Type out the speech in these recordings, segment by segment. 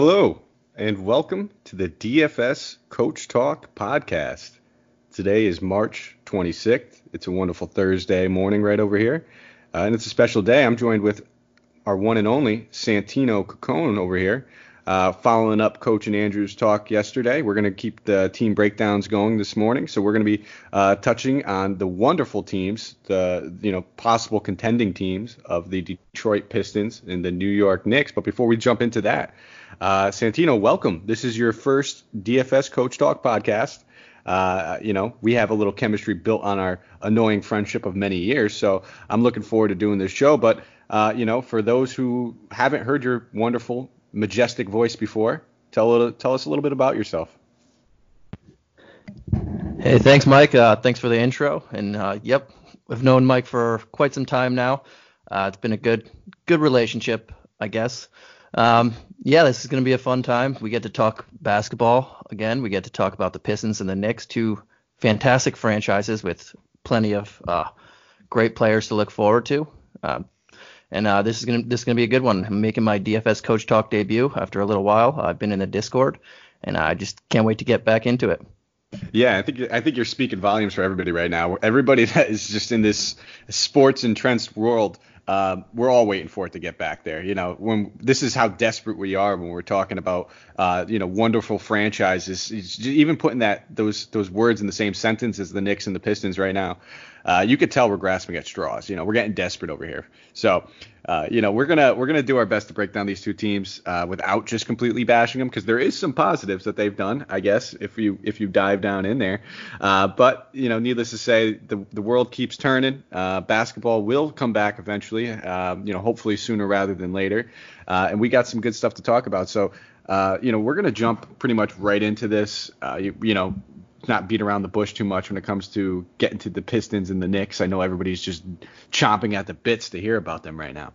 Hello, and welcome to the DFS Coach Talk podcast. Today is March 26th. It's a wonderful Thursday morning right over here, uh, and it's a special day. I'm joined with our one and only Santino Cocone over here. Uh, following up Coach and Andrew's talk yesterday, we're going to keep the team breakdowns going this morning. So we're going to be uh, touching on the wonderful teams, the you know possible contending teams of the Detroit Pistons and the New York Knicks. But before we jump into that, uh, Santino, welcome. This is your first DFS Coach Talk podcast. Uh, you know, we have a little chemistry built on our annoying friendship of many years. So I'm looking forward to doing this show. But, uh, you know, for those who haven't heard your wonderful, majestic voice before, tell, tell us a little bit about yourself. Hey, thanks, Mike. Uh, thanks for the intro. And uh, yep, we've known Mike for quite some time now. Uh, it's been a good, good relationship, I guess. Um, yeah, this is going to be a fun time. We get to talk basketball again. We get to talk about the Pistons and the Knicks, two fantastic franchises with plenty of uh, great players to look forward to. Um, and uh, this is gonna this is gonna be a good one. I'm making my DFS Coach Talk debut after a little while. I've been in the Discord, and I just can't wait to get back into it. Yeah, I think I think you're speaking volumes for everybody right now. Everybody that is just in this sports entrenched world uh, we're all waiting for it to get back there. You know, when this is how desperate we are when we're talking about, uh, you know, wonderful franchises. Even putting that those those words in the same sentence as the Knicks and the Pistons right now uh, you could tell we're grasping at straws. You know, we're getting desperate over here. So, uh, you know, we're gonna we're gonna do our best to break down these two teams uh, without just completely bashing them because there is some positives that they've done, I guess, if you if you dive down in there. Uh, but you know, needless to say, the the world keeps turning. Uh, basketball will come back eventually. Uh, you know, hopefully sooner rather than later. and we got some good stuff to talk about. So. Uh, you know, we're going to jump pretty much right into this. Uh, you, you, know, not beat around the bush too much when it comes to getting to the Pistons and the Knicks. I know everybody's just chomping at the bits to hear about them right now.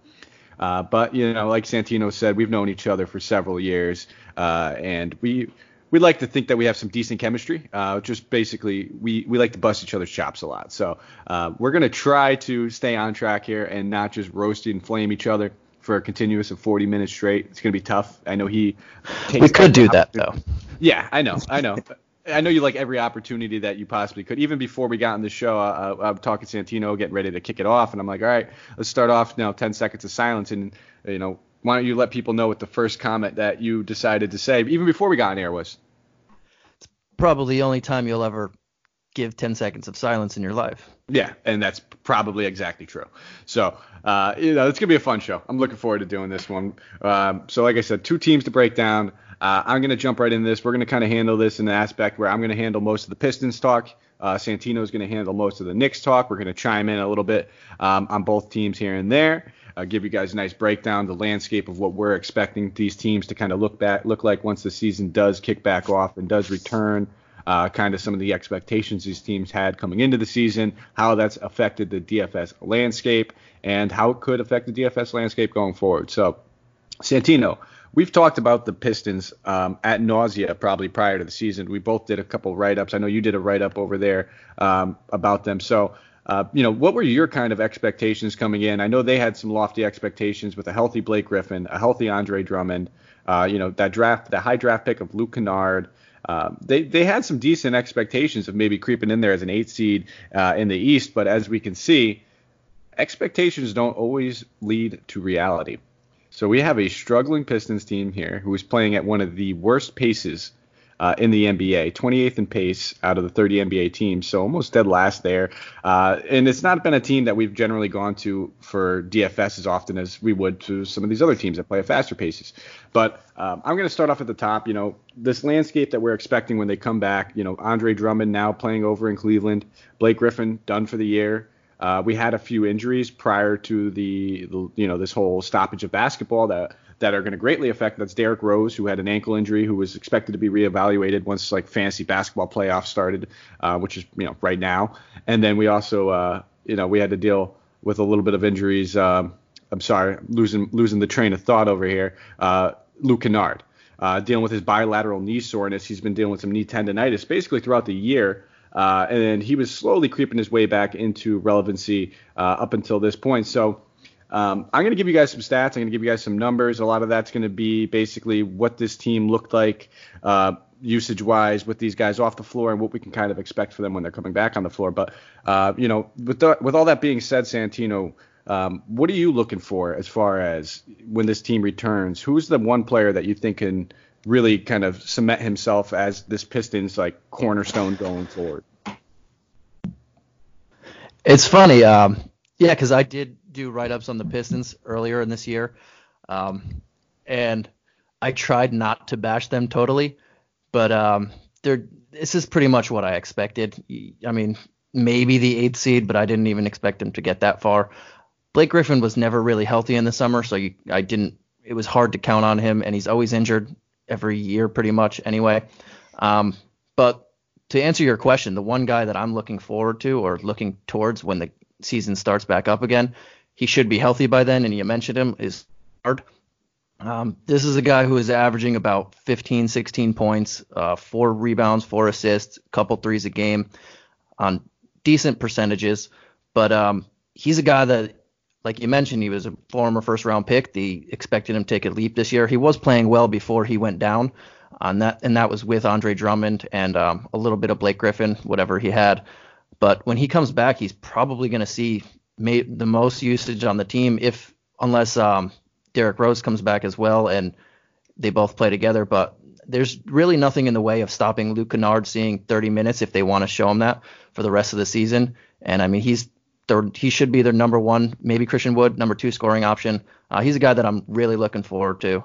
Uh, but you know, like Santino said, we've known each other for several years, uh, and we we like to think that we have some decent chemistry. Uh, just basically, we we like to bust each other's chops a lot. So uh, we're gonna try to stay on track here and not just roast and flame each other for a continuous of 40 minutes straight. It's gonna be tough. I know he. we could do that though. Yeah, I know, I know. I know you like every opportunity that you possibly could. Even before we got on the show, uh, I'm talking to Santino, getting ready to kick it off, and I'm like, all right, let's start off now. 10 seconds of silence, and you know, why don't you let people know what the first comment that you decided to say, even before we got on air, was? It's probably the only time you'll ever give 10 seconds of silence in your life. Yeah, and that's probably exactly true. So, uh, you know, it's gonna be a fun show. I'm looking forward to doing this one. Um, so, like I said, two teams to break down. Uh, I'm going to jump right into this. We're going to kind of handle this in the aspect where I'm going to handle most of the Pistons talk. Uh, Santino is going to handle most of the Knicks talk. We're going to chime in a little bit um, on both teams here and there. Uh, give you guys a nice breakdown, the landscape of what we're expecting these teams to kind of look back, look like once the season does kick back off and does return. Uh, kind of some of the expectations these teams had coming into the season, how that's affected the DFS landscape, and how it could affect the DFS landscape going forward. So, Santino, we've talked about the Pistons um, at nausea probably prior to the season. We both did a couple write ups. I know you did a write up over there um, about them. So, uh, you know, what were your kind of expectations coming in? I know they had some lofty expectations with a healthy Blake Griffin, a healthy Andre Drummond, uh, you know, that draft, the high draft pick of Luke Kennard. Uh, they they had some decent expectations of maybe creeping in there as an eight seed uh, in the East, but as we can see, expectations don't always lead to reality. So we have a struggling Pistons team here who is playing at one of the worst paces uh, in the NBA, 28th in pace out of the 30 NBA teams, so almost dead last there. Uh, and it's not been a team that we've generally gone to for DFS as often as we would to some of these other teams that play at faster paces. But um, I'm going to start off at the top. You know, this landscape that we're expecting when they come back. You know, Andre Drummond now playing over in Cleveland, Blake Griffin done for the year. Uh, we had a few injuries prior to the, the, you know this whole stoppage of basketball that that are going to greatly affect. That's Derrick Rose, who had an ankle injury, who was expected to be reevaluated once like fantasy basketball playoffs started, uh, which is you know right now. And then we also uh, you know we had to deal with a little bit of injuries. Um, I'm sorry, losing losing the train of thought over here. Uh, Luke Kennard. Uh, dealing with his bilateral knee soreness. He's been dealing with some knee tendonitis basically throughout the year. Uh, and he was slowly creeping his way back into relevancy uh, up until this point. So. Um, I'm going to give you guys some stats. I'm going to give you guys some numbers. A lot of that's going to be basically what this team looked like uh, usage wise with these guys off the floor and what we can kind of expect for them when they're coming back on the floor. But, uh, you know, with, the, with all that being said, Santino, um, what are you looking for as far as when this team returns? Who's the one player that you think can really kind of cement himself as this Pistons like cornerstone going forward? It's funny, um, yeah, because I did do write-ups on the Pistons earlier in this year, um, and I tried not to bash them totally, but um, they're this is pretty much what I expected. I mean, maybe the eighth seed, but I didn't even expect them to get that far. Blake Griffin was never really healthy in the summer, so you, I didn't. It was hard to count on him, and he's always injured every year, pretty much anyway. Um, but to answer your question, the one guy that I'm looking forward to or looking towards when the season starts back up again, he should be healthy by then, and you mentioned him is hard. Um, this is a guy who is averaging about 15, 16 points, uh, four rebounds, four assists, couple threes a game on decent percentages. But um, he's a guy that like you mentioned, he was a former first round pick. They expected him to take a leap this year. He was playing well before he went down on that, and that was with Andre Drummond and um, a little bit of Blake Griffin, whatever he had. But when he comes back, he's probably going to see the most usage on the team, if unless um, Derrick Rose comes back as well and they both play together. But there's really nothing in the way of stopping Luke Kennard seeing 30 minutes if they want to show him that for the rest of the season. And I mean, he's he should be their number one, maybe Christian Wood, number two scoring option. Uh, he's a guy that I'm really looking forward to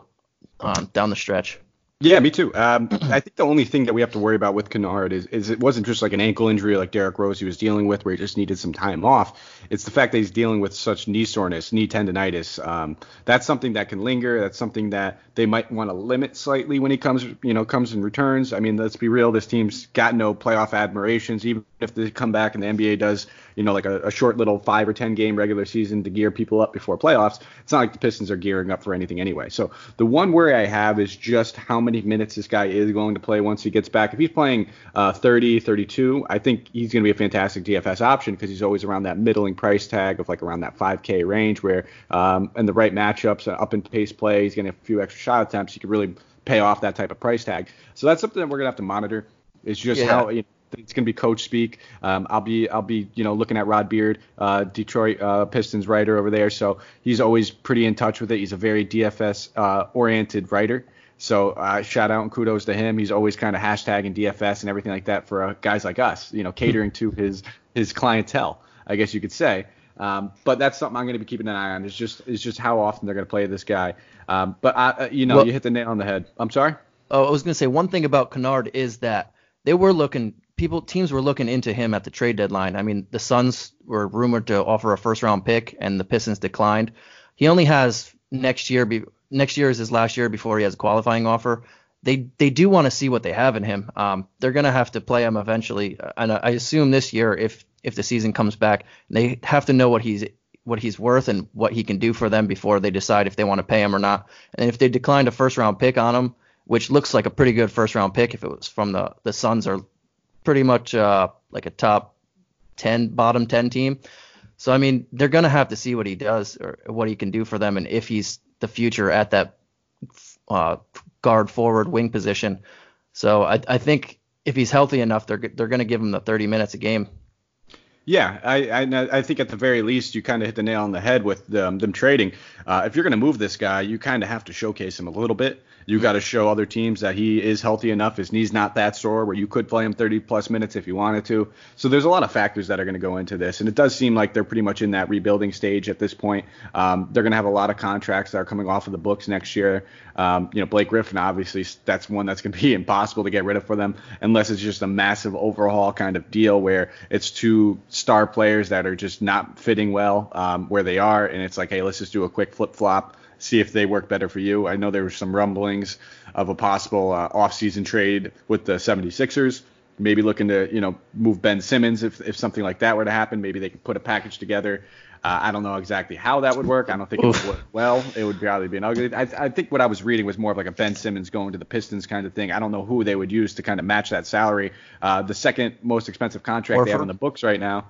um, down the stretch. Yeah, me too. Um, I think the only thing that we have to worry about with Kennard is, is it wasn't just like an ankle injury like Derrick Rose he was dealing with, where he just needed some time off. It's the fact that he's dealing with such knee soreness, knee tendonitis. Um, that's something that can linger. That's something that they might want to limit slightly when he comes, you know, comes and returns. I mean, let's be real. This team's got no playoff admirations, even if they come back and the NBA does, you know, like a, a short little five or ten game regular season to gear people up before playoffs. It's not like the Pistons are gearing up for anything anyway. So the one worry I have is just how many minutes this guy is going to play once he gets back. If he's playing uh, 30, 32, I think he's going to be a fantastic DFS option because he's always around that middling price tag of like around that 5K range where um, in the right matchups, uh, up in pace play, he's going to have a few extra shot attempts. He could really pay off that type of price tag. So that's something that we're going to have to monitor. It's just yeah. how you know, it's going to be coach speak. Um, I'll be I'll be you know looking at Rod Beard, uh, Detroit uh, Pistons writer over there. So he's always pretty in touch with it. He's a very DFS uh, oriented writer. So uh, shout out and kudos to him. He's always kind of hashtagging DFS and everything like that for uh, guys like us. You know, catering to his his clientele, I guess you could say. Um, but that's something I'm going to be keeping an eye on. It's just it's just how often they're going to play this guy. Um, but I, uh, you know, well, you hit the nail on the head. I'm sorry. Oh, I was going to say one thing about Kennard is that they were looking people teams were looking into him at the trade deadline. I mean, the Suns were rumored to offer a first round pick, and the Pistons declined. He only has next year. Be, next year is his last year before he has a qualifying offer. They they do want to see what they have in him. Um, they're gonna have to play him eventually, and I assume this year if if the season comes back, they have to know what he's what he's worth and what he can do for them before they decide if they want to pay him or not. And if they declined a first round pick on him, which looks like a pretty good first round pick if it was from the the Suns are pretty much uh, like a top 10 bottom 10 team. So I mean, they're gonna have to see what he does or what he can do for them, and if he's the future at that uh, guard forward wing position. So I, I think if he's healthy enough, they're they're gonna give him the 30 minutes a game. Yeah, I, I, I think at the very least you kind of hit the nail on the head with them, them trading. Uh, if you're going to move this guy, you kind of have to showcase him a little bit. You got to show other teams that he is healthy enough. His knee's not that sore where you could play him 30 plus minutes if you wanted to. So there's a lot of factors that are going to go into this, and it does seem like they're pretty much in that rebuilding stage at this point. Um, they're going to have a lot of contracts that are coming off of the books next year. Um, you know, Blake Griffin, obviously, that's one that's going to be impossible to get rid of for them unless it's just a massive overhaul kind of deal where it's two star players that are just not fitting well um, where they are, and it's like, hey, let's just do a quick flip flop see if they work better for you. I know there were some rumblings of a possible uh, offseason trade with the 76ers. Maybe looking to, you know, move Ben Simmons if, if something like that were to happen. Maybe they could put a package together. Uh, I don't know exactly how that would work. I don't think Oof. it would work well. It would probably be an ugly. I, I, think what I was reading was more of like a Ben Simmons going to the Pistons kind of thing. I don't know who they would use to kind of match that salary. Uh, the second most expensive contract they have in the books right now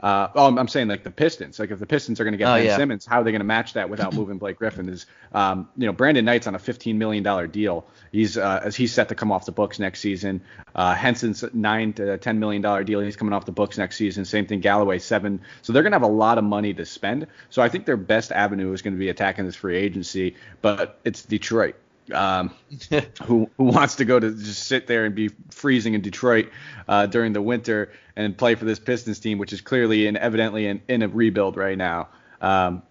uh, oh, I'm saying like the Pistons. Like if the Pistons are going to get oh, Ben yeah. Simmons, how are they going to match that without moving Blake Griffin? Is um, you know Brandon Knight's on a 15 million dollar deal. He's uh, as he's set to come off the books next season. Uh, Henson's nine to 10 million dollar deal. He's coming off the books next season. Same thing. Galloway seven. So they're going to have a lot of money to spend. So I think their best avenue is going to be attacking this free agency. But it's Detroit um, who who wants to go to just sit there and be freezing in Detroit uh, during the winter and play for this Pistons team, which is clearly and evidently in, in a rebuild right now. Um,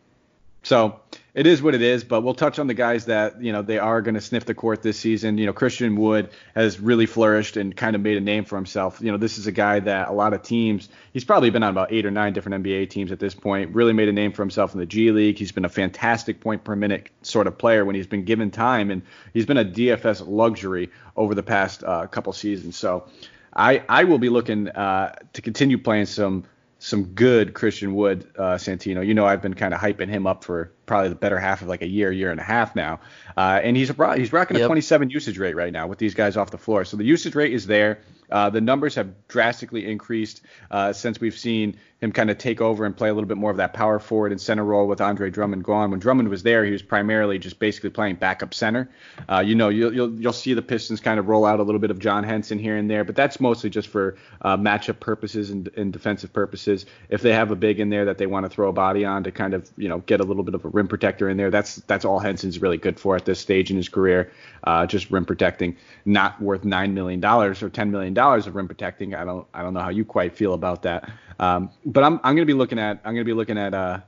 so it is what it is, but we'll touch on the guys that, you know, they are going to sniff the court this season. You know, Christian Wood has really flourished and kind of made a name for himself. You know, this is a guy that a lot of teams, he's probably been on about eight or nine different NBA teams at this point, really made a name for himself in the G League. He's been a fantastic point per minute sort of player when he's been given time, and he's been a DFS luxury over the past uh, couple seasons. So I, I will be looking uh, to continue playing some some good Christian Wood uh, Santino. You know, I've been kind of hyping him up for probably the better half of like a year, year and a half now. Uh, and he's a, he's rocking yep. a 27 usage rate right now with these guys off the floor. So the usage rate is there. Uh, the numbers have drastically increased uh, since we've seen him kind of take over and play a little bit more of that power forward and center role with Andre Drummond gone. When Drummond was there, he was primarily just basically playing backup center. Uh, you know, you'll, you'll, you'll see the Pistons kind of roll out a little bit of John Henson here and there, but that's mostly just for uh, matchup purposes and, and defensive purposes. If they have a big in there that they want to throw a body on to kind of you know get a little bit of a rim protector in there, that's that's all Henson's really good for at this stage in his career. Uh, just rim protecting, not worth nine million dollars or ten million dollars of rim protecting. I don't I don't know how you quite feel about that. Um, but I'm I'm gonna be looking at I'm gonna be looking at uh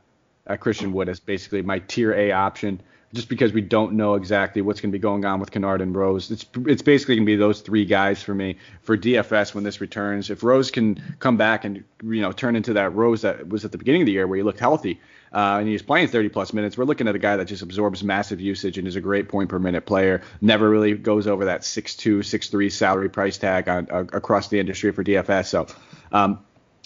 at Christian Wood as basically my tier A option, just because we don't know exactly what's to be going on with Kennard and Rose. It's it's basically to be those three guys for me for DFS when this returns. If Rose can come back and you know turn into that Rose that was at the beginning of the year where he looked healthy uh, and he's playing 30 plus minutes, we're looking at a guy that just absorbs massive usage and is a great point per minute player. Never really goes over that 6'2", 6'3", salary price tag on, uh, across the industry for DFS. So um,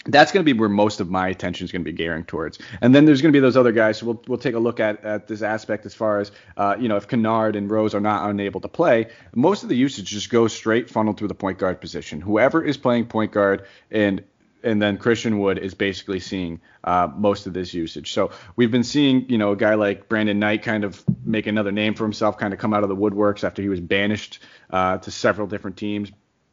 that's going to be where most of my attention is going to be gearing towards. And then there's going to be those other guys. So we'll, we'll take a look at, at this aspect as far as, uh, you know, if Kennard and Rose are not unable to play, most of the usage just goes straight funneled through the point guard position. Whoever is playing point guard and and then Christian Wood is basically seeing uh, most of this usage. So we've been seeing, you know, a guy like Brandon Knight kind of make another name for himself, kind of come out of the woodworks after he was banished uh, to several different teams,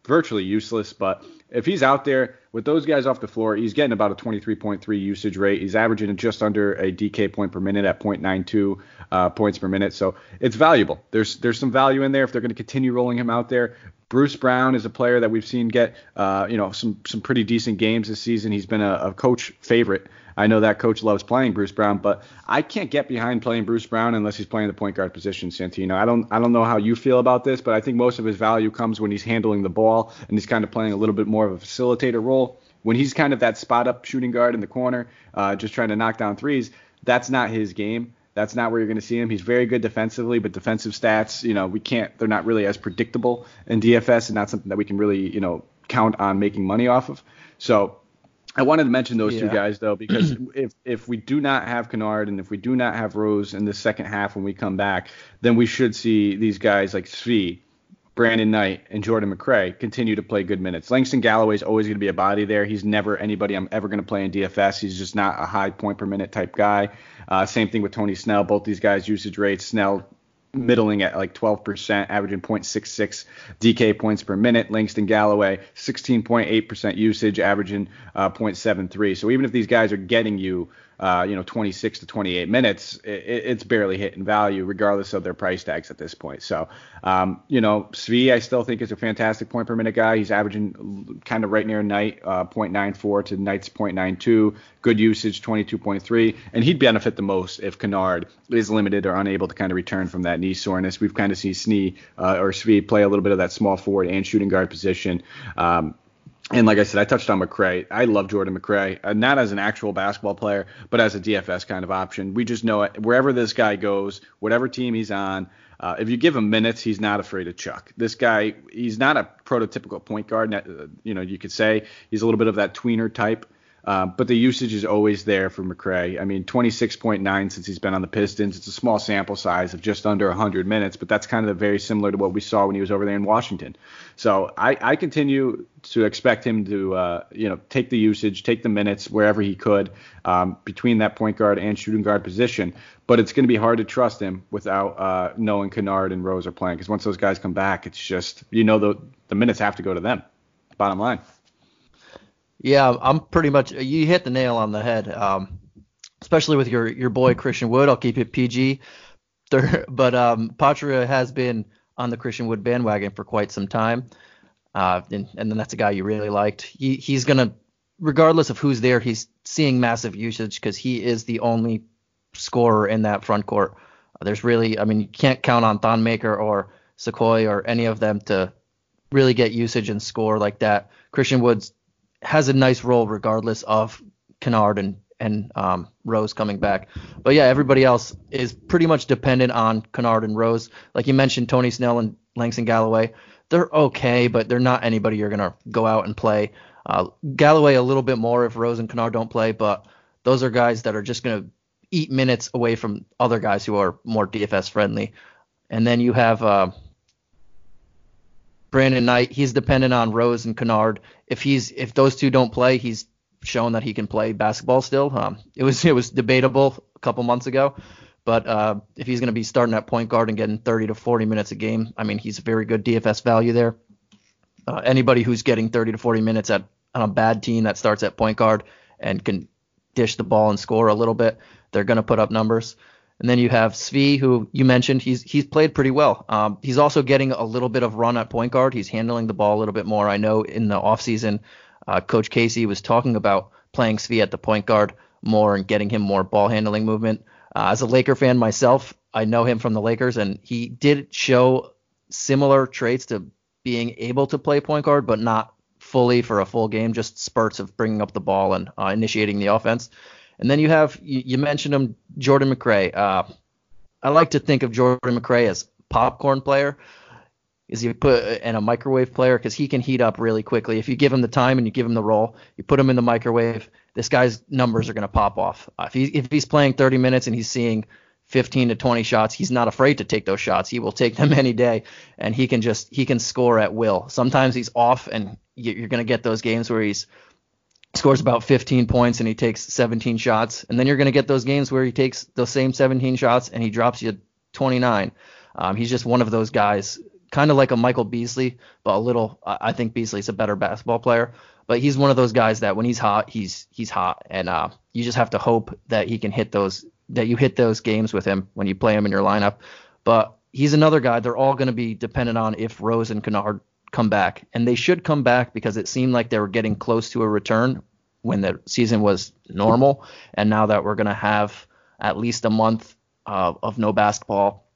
virtually useless. But if he's out there with those guys off the floor, he's getting about a 23.3 usage rate. He's averaging just under a DK point per minute at 0.92 uh, points per minute. So it's valuable. There's there's some value in there if they're going to continue rolling him out there. Bruce Brown is a player that we've seen get uh, you know some some pretty decent games this season. He's been a, a coach favorite I know that coach loves playing Bruce Brown, but I can't get behind playing Bruce Brown unless he's playing the point guard position, Santino. I don't I don't know how you feel about this, but I think most of his value comes when he's handling the ball and he's kind of playing a little bit more of a facilitator role. When he's kind of that spot up shooting guard in the corner, uh, just trying to knock down threes, that's not his game. That's not where you're going to see him. He's very good defensively, but defensive stats, you know, we can't. They're not really as predictable in DFS, and not something that we can really, you know, count on making money off of. So I wanted to mention those yeah. two guys though because if if we do not have Kennard and if we do not have Rose in the second half when we come back, then we should see these guys like Svi, Brandon Knight, and Jordan McRae continue to play good minutes. Langston Galloway is always going to be a body there. He's never anybody I'm ever going to play in DFS. He's just not a high point per minute type guy. Uh, same thing with Tony Snell. Both these guys usage rates. Snell middling at like 12%, averaging 0.66 DK points per minute. Langston Galloway, 16.8% usage, averaging uh, 0.73. So even if these guys are getting you uh, you know 26 to 28 minutes, it, it's barely hitting value regardless of their price tags at this point. So um, you know Svi I still think is a fantastic point per minute guy. He's averaging kind of right near Knight uh, 0.94 to Knight's 0.92. Good usage 22.3, and he'd benefit the most if Kennard is limited or unable to kind of return from that knee soreness. We've kind of seen Snee uh, or Svi play a little bit of that small forward and shooting guard position. Um, and like I said, I touched on McRae. I love Jordan McRae, uh, not as an actual basketball player, but as a DFS kind of option. We just know it. Wherever this guy goes, whatever team he's on, uh, if you give him minutes, he's not afraid to chuck. This guy, he's not a prototypical point guard. Uh, you know, you could say he's a little bit of that tweener type. Um, but the usage is always there for McRae. I mean, 26.9 since he's been on the Pistons. It's a small sample size of just under 100 minutes, but that's kind of very similar to what we saw when he was over there in Washington. So I, I continue to expect him to, uh, you know, take the usage, take the minutes wherever he could um, between that point guard and shooting guard position. But it's going to be hard to trust him without uh, knowing Kennard and Rose are playing because once those guys come back, it's just you know the the minutes have to go to them. Bottom line. Yeah, I'm pretty much. You hit the nail on the head. Um, especially with your your boy Christian Wood. I'll keep it PG. There, but um, Patria has been on the Christian Wood bandwagon for quite some time, uh, and, and then that's a guy you really liked. He he's gonna, regardless of who's there, he's seeing massive usage because he is the only scorer in that front court. There's really, I mean, you can't count on Thon Maker or Sequoia or any of them to really get usage and score like that. Christian Woods has a nice role regardless of Kennard and and um, Rose coming back. But yeah, everybody else is pretty much dependent on Kennard and Rose. Like you mentioned, Tony Snell and Langston Galloway, they're okay, but they're not anybody you're gonna go out and play. Uh, Galloway a little bit more if Rose and Kennard don't play, but those are guys that are just gonna eat minutes away from other guys who are more DFS friendly. And then you have uh, Brandon Knight, he's dependent on Rose and Kennard. If he's if those two don't play, he's shown that he can play basketball still. Um, it was it was debatable a couple months ago, but uh, if he's going to be starting at point guard and getting 30 to 40 minutes a game, I mean he's a very good DFS value there. Uh, anybody who's getting 30 to 40 minutes at on a bad team that starts at point guard and can dish the ball and score a little bit, they're going to put up numbers. And then you have Svi, who you mentioned. He's he's played pretty well. Um, he's also getting a little bit of run at point guard. He's handling the ball a little bit more. I know in the offseason, uh, Coach Casey was talking about playing Svi at the point guard more and getting him more ball handling movement. Uh, as a Laker fan myself, I know him from the Lakers, and he did show similar traits to being able to play point guard, but not fully for a full game, just spurts of bringing up the ball and uh, initiating the offense. And then you have you, you mentioned him, Jordan McRae. Uh, I like to think of Jordan McRae as popcorn player. Is he put in a microwave player because he can heat up really quickly. If you give him the time and you give him the role, you put him in the microwave. This guy's numbers are going to pop off. Uh, if, he, if he's playing 30 minutes and he's seeing 15 to 20 shots, he's not afraid to take those shots. He will take them any day, and he can just he can score at will. Sometimes he's off, and you're going to get those games where he's scores about 15 points and he takes 17 shots. And then you're going to get those games where he takes those same 17 shots and he drops you 29. Um, he's just one of those guys, kind of like a Michael Beasley, but a little. I think Beasley's a better basketball player, but he's one of those guys that when he's hot, he's he's hot, and uh, you just have to hope that he can hit those that you hit those games with him when you play him in your lineup. But he's another guy. They're all going to be dependent on if Rose and Kennard come back, and they should come back because it seemed like they were getting close to a return when the season was normal, and now that we're going to have at least a month uh, of no basketball,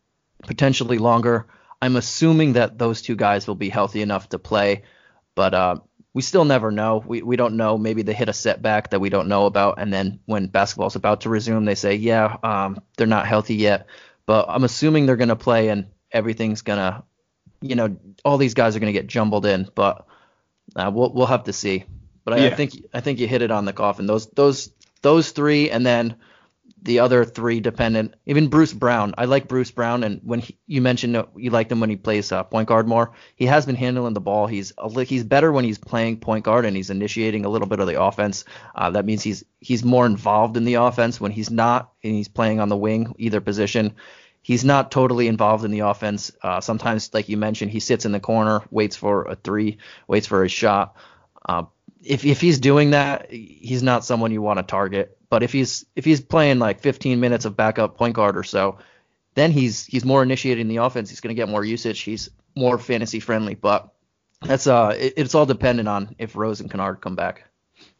potentially longer. I'm assuming that those two guys will be healthy enough to play, but uh, we still never know. We we don't know. Maybe they hit a setback that we don't know about, and then when basketball's about to resume, they say, yeah, um, they're not healthy yet. But I'm assuming they're going to play, and everything's gonna you know, all these guys are going to get jumbled in, but uh, we'll we'll have to see. But I, yeah. I, think I think you hit it on the coffin. Those those those three, and then the other three dependent. Even Bruce Brown. I like Bruce Brown, and when he, you mentioned you liked him when he plays uh, point guard more, he has been handling the ball. He's a, he's better when he's playing point guard and he's initiating a little bit of the offense. Uh, that means he's he's more involved in the offense when he's not and he's playing on the wing, either position he's not totally involved in the offense. Uh, sometimes, like you mentioned, he sits in the corner, waits for a three, waits for a shot. Uh, if if he's doing that, he's not someone you want to target. But if he's if he's playing like 15 minutes of backup point guard or so, then he's he's more initiating the offense. He's going to get more usage. He's more fantasy friendly. But that's uh, it, it's all dependent on if Rose and Kennard come back.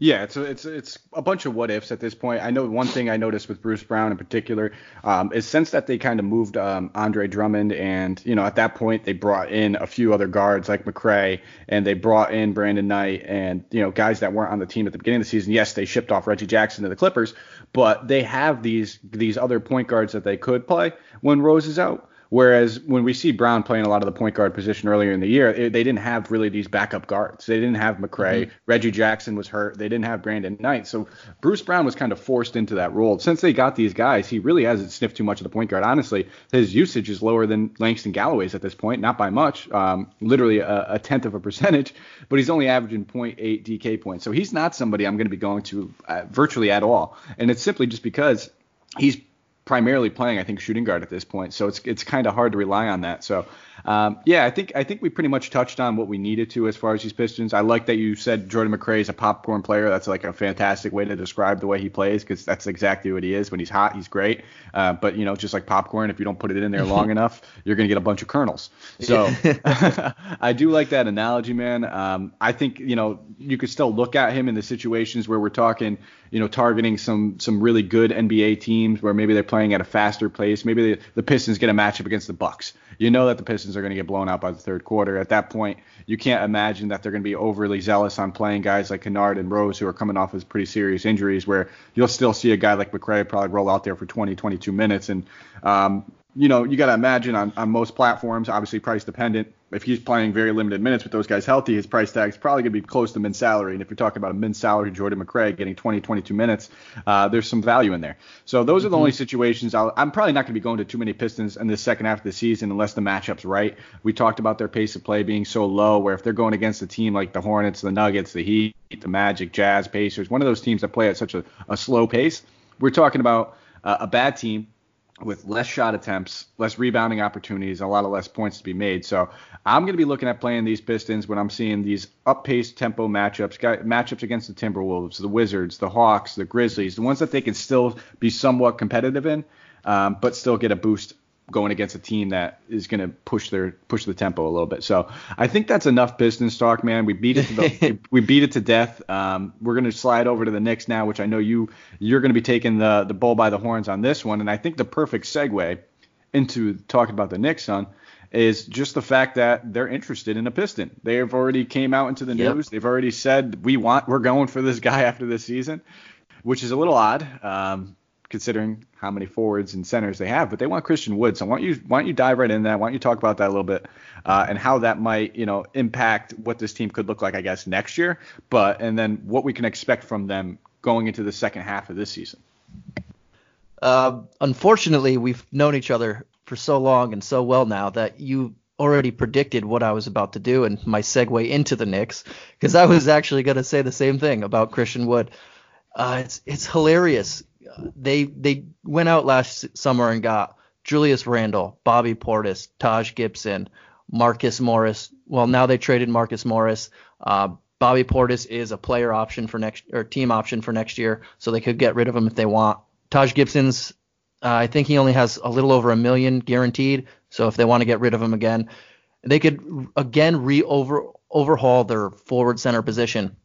Yeah, it's a, it's it's a bunch of what ifs at this point. I know one thing I noticed with Bruce Brown in particular um, is since that they kind of moved um, Andre Drummond, and you know at that point they brought in a few other guards like McRae, and they brought in Brandon Knight, and you know guys that weren't on the team at the beginning of the season. Yes, they shipped off Reggie Jackson to the Clippers, but they have these these other point guards that they could play when Rose is out Whereas when we see Brown playing a lot of the point guard position earlier in the year, it, they didn't have really these backup guards. They didn't have McRae. Mm-hmm. Reggie Jackson was hurt. They didn't have Brandon Knight. So Bruce Brown was kind of forced into that role. Since they got these guys, he really hasn't sniffed too much of the point guard. Honestly, his usage is lower than Langston Galloway's at this point, not by much, um, literally a, a, tenth of a percentage, but he's only averaging 0.8 DK points. So he's not somebody I'm going to be going to uh, virtually at all. And it's simply just because he's primarily playing, I think, shooting guard at this point. So it's it's kind of hard to rely on that. So um, yeah, I think I think we pretty much touched on what we needed to as far as these Pistons. I like that you said Jordan McRae is a popcorn player. That's like a fantastic way to describe the way he plays because that's exactly what he is. When he's hot, he's great. Uh, but you know, just like popcorn, if you don't put it in there long enough, you're gonna get a bunch of kernels. So I do like that analogy, man. Um, I think you know you could still look at him in the situations where we're talking, you know, targeting some some really good NBA teams where maybe they're playing at a faster pace. Maybe the, the Pistons get a matchup against the Bucks. You know that the Pistons are going to get blown out by the third quarter. At that point, you can't imagine that they're going to be overly zealous on playing guys like Kennard and Rose who are coming off of pretty serious injuries, where you'll still see a guy like McRae probably roll out there for 20, 22 minutes. And um, you know, you got to imagine on, on most platforms, obviously price dependent. If he's playing very limited minutes with those guys healthy, his price tag is probably going to be close to min salary. And if you're talking about a min salary Jordan McRae getting 20, 22 minutes, uh, there's some value in there. So those are the mm-hmm. only situations i am probably not going to be going to too many Pistons in the second half of the season unless the matchup's right. We talked about their pace of play being so low, where if they're going against a team like the Hornets, the Nuggets, the Heat, the Magic, Jazz, Pacers, one of those teams that play at such a, a slow pace, we're talking about uh, a bad team with less shot attempts, less rebounding opportunities, a lot of less points to be made. So I'm going to be looking at playing these Pistons when I'm seeing these up-paced tempo matchups, matchups against the Timberwolves, the Wizards, the Hawks, the Grizzlies, the ones that they can still be somewhat competitive in, um, but still get a boost going against a team that is going to push their push the tempo a little bit. So I think that's enough Pistons talk, man. We beat it to the, we beat it to death. Um, we're going to slide over to the Knicks now, which I know you you're going to be taking the the bull by the horns on this one, and I think the perfect segue into talking about the Knicks, son, is just the fact that they're interested in a Piston. They have already came out into the yep. news. They've already said we want we're going for this guy after this season, which is a little odd. Um, considering how many forwards and centers they have. But they want Christian Wood. So why don't you why don't you dive right in that? Why don't you talk about that a little bit uh, and how that might you know impact what this team could look like, I guess, next year. But and then what we can expect from them going into the second half of this season. Uh, unfortunately, we've known each other for so long and so well now that you already predicted what I was about to do and my segue into the Knicks because I was actually going to say the same thing about Christian Wood. Uh, it's it's hilarious they they went out last summer and got Julius Randle, Bobby Portis, Taj Gibson, Marcus Morris. Well, now they traded Marcus Morris. Uh, Bobby Portis is a player option for next or team option for next year, so they could get rid of him if they want. Taj Gibson's, uh, I think he only has a little over a million guaranteed, so if they want to get rid of him again, they could again re over overhaul their forward center position.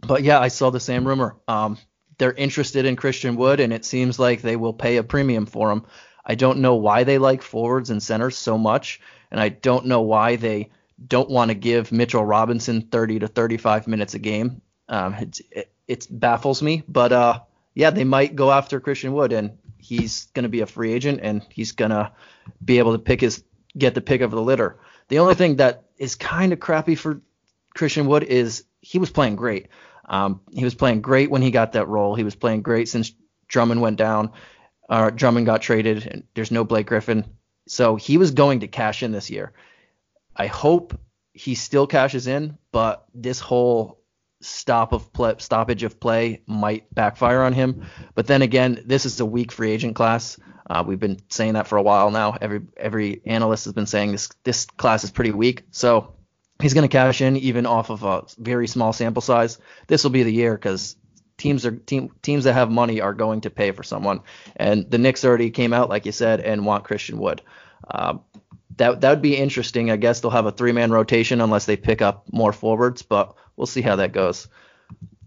But yeah, I saw the same rumor. Um, they're interested in Christian Wood, and it seems like they will pay a premium for him. I don't know why they like forwards and centers so much, and I don't know why they don't want to give Mitchell Robinson 30 to 35 minutes a game. Um, it, it, it baffles me, but uh, yeah, they might go after Christian Wood, and he's going to be a free agent, and he's going to be able to pick his get the pick of the litter. The only thing that is kind of crappy for Christian Wood is he was playing great. Um, he was playing great when he got that role. He was playing great since Drummond went down. Uh, Drummond got traded, and there's no Blake Griffin. So he was going to cash in this year. I hope he still cashes in, but this whole stop of play, stoppage of play might backfire on him. But then again, this is a weak free agent class. Uh, we've been saying that for a while now. Every every analyst has been saying this this class is pretty weak. So he's going to cash in even off of a very small sample size. This will be the year because teams are team, teams that have money are going to pay for someone, and the Knicks already came out like you said and want Christian Wood. Uh, that that would be interesting. I guess they'll have a three man rotation unless they pick up more forwards, but we'll see how that goes.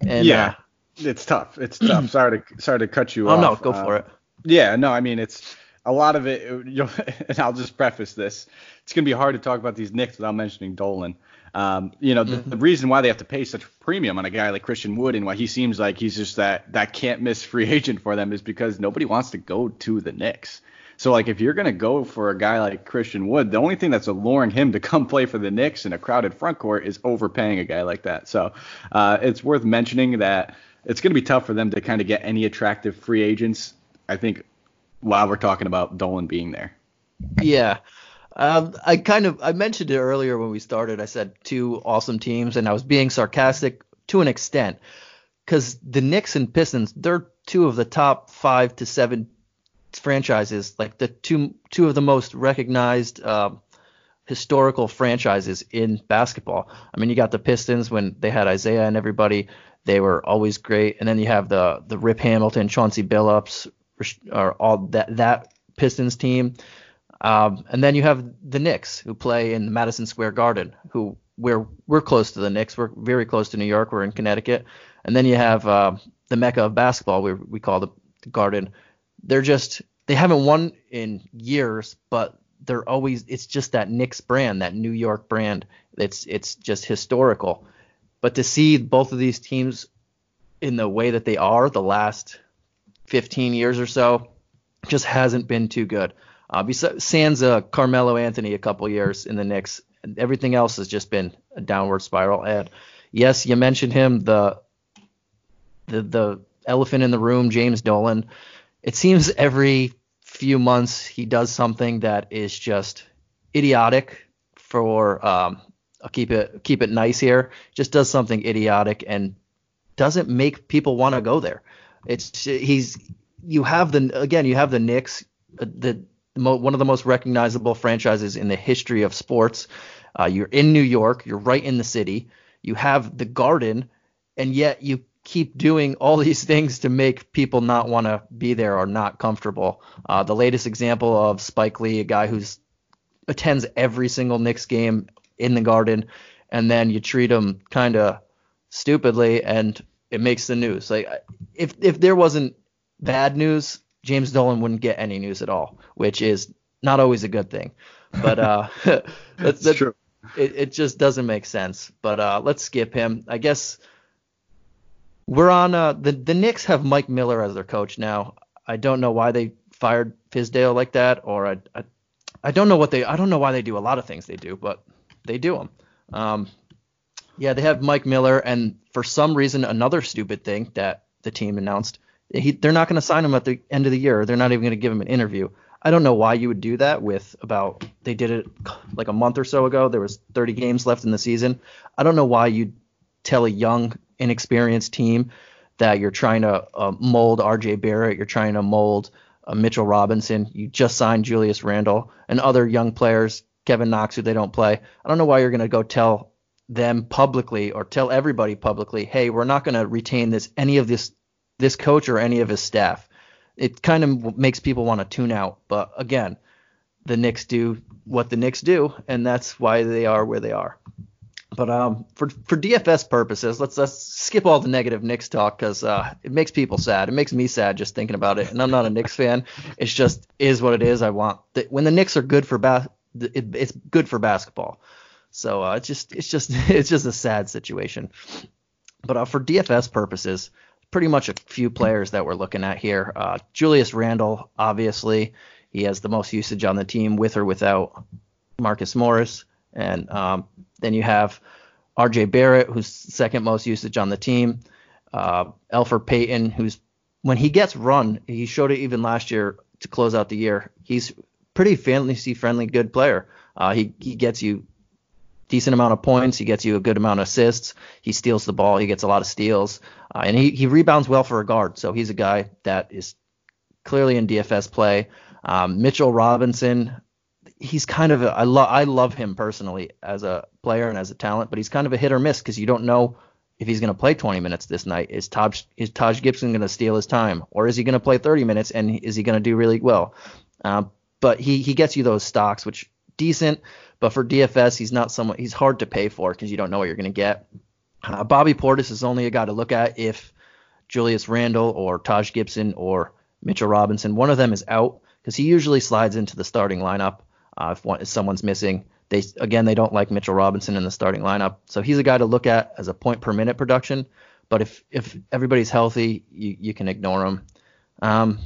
And, yeah, uh, it's tough. It's tough. sorry to sorry to cut you oh, off. Oh no, go uh, for it. Yeah, no, I mean it's a lot of it, you know, and I'll just preface this. It's going to be hard to talk about these Knicks without mentioning Dolan. Um, you know, the, mm-hmm. the, reason why they have to pay such a premium on a guy like Christian Wood and why he seems like he's just that that can't miss free agent for them is because nobody wants to go to the Knicks. So like if you're gonna go for a guy like Christian Wood, the only thing that's alluring him to come play for the Knicks in a crowded front court is overpaying a guy like that. So uh, it's worth mentioning that it's gonna be tough for them to kind of get any attractive free agents. I think while we're talking about Dolan being there. Yeah. Um, I kind of I mentioned it earlier when we started. I said two awesome teams, and I was being sarcastic to an extent because the Knicks and Pistons they're two of the top five to seven franchises, like the two two of the most recognized um, historical franchises in basketball. I mean, you got the Pistons when they had Isaiah and everybody; they were always great. And then you have the the Rip Hamilton, Chauncey Billups, or all that that Pistons team. Um, and then you have the Knicks who play in Madison Square Garden, who we're we're close to the Knicks. We're very close to New York. We're in Connecticut. And then you have uh, the mecca of basketball, we we call the, the Garden, they're just they haven't won in years, but they're always it's just that Knicks brand, that New York brand. It's it's just historical. But to see both of these teams in the way that they are the last 15 years or so just hasn't been too good. Uh, besides Sansa, Carmelo Anthony a couple years in the Knicks, everything else has just been a downward spiral. And yes, you mentioned him, the the the elephant in the room, James Dolan it seems every few months he does something that is just idiotic for um, I'll keep it keep it nice here. Just does something idiotic and doesn't make people want to go there. It's he's you have the again you have the Knicks uh, the one of the most recognizable franchises in the history of sports. Uh, you're in New York, you're right in the city. You have the Garden, and yet you keep doing all these things to make people not want to be there or not comfortable. Uh, the latest example of Spike Lee, a guy who's attends every single Knicks game in the Garden, and then you treat him kind of stupidly, and it makes the news. Like if if there wasn't bad news, James Dolan wouldn't get any news at all, which is not always a good thing. But uh, that's, that's, that's true. It, it just doesn't make sense. But uh, let's skip him. I guess we're on uh, the the Knicks have Mike Miller as their coach now. I don't know why they fired Fizdale like that, or I, I, I don't know what they I don't know why they do a lot of things they do, but they do them. Um, yeah, they have Mike Miller, and for some reason, another stupid thing that the team announced, he, they're not going to sign him at the end of the year. They're not even going to give him an interview. I don't know why you would do that with about they did it like a month or so ago. There was 30 games left in the season. I don't know why you'd tell a young inexperienced team that you're trying to uh, mold RJ Barrett, you're trying to mold uh, Mitchell Robinson. You just signed Julius Randle and other young players, Kevin Knox, who they don't play. I don't know why you're going to go tell them publicly or tell everybody publicly, hey, we're not going to retain this any of this this coach or any of his staff. It kind of makes people want to tune out. But again, the Knicks do what the Knicks do, and that's why they are where they are. But um, for for DFS purposes, let's let's skip all the negative Knicks talk because uh, it makes people sad. It makes me sad just thinking about it. And I'm not a Knicks fan. It's just is what it is. I want the, when the Knicks are good for it, it's good for basketball. So uh, it's just it's just it's just a sad situation. But uh, for DFS purposes, pretty much a few players that we're looking at here. Uh, Julius Randle, obviously, he has the most usage on the team with or without Marcus Morris. And um, then you have RJ Barrett, who's second most usage on the team. Uh, Elfrid Payton, who's when he gets run, he showed it even last year to close out the year. He's pretty fantasy friendly, good player. Uh, he he gets you decent amount of points. He gets you a good amount of assists. He steals the ball. He gets a lot of steals, uh, and he he rebounds well for a guard. So he's a guy that is clearly in DFS play. Um, Mitchell Robinson, he's kind of a, I love I love him personally as a player and as a talent, but he's kind of a hit or miss because you don't know if he's going to play 20 minutes this night. Is Taj is Taj Gibson going to steal his time, or is he going to play 30 minutes and is he going to do really well? Uh, but he he gets you those stocks, which decent, but for DFS he's not someone he's hard to pay for because you don't know what you're going to get. Uh, Bobby Portis is only a guy to look at if Julius Randle or Taj Gibson or Mitchell Robinson, one of them is out because he usually slides into the starting lineup uh, if, one, if someone's missing. They again they don't like Mitchell Robinson in the starting lineup, so he's a guy to look at as a point per minute production. But if if everybody's healthy, you, you can ignore him. Um,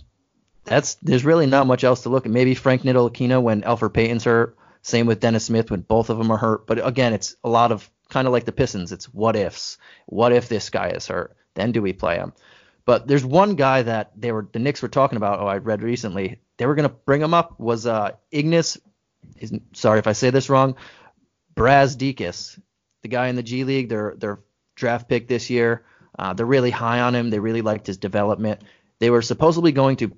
that's there's really not much else to look at. Maybe Frank Ntilikina when Elfrid Payton's hurt. Same with Dennis Smith when both of them are hurt. But again, it's a lot of kind of like the Pistons. It's what ifs. What if this guy is hurt? Then do we play him? But there's one guy that they were the Knicks were talking about. Oh, I read recently they were gonna bring him up was uh, Ignas. Sorry if I say this wrong. Brazdeikis, the guy in the G League, their their draft pick this year. Uh, they're really high on him. They really liked his development. They were supposedly going to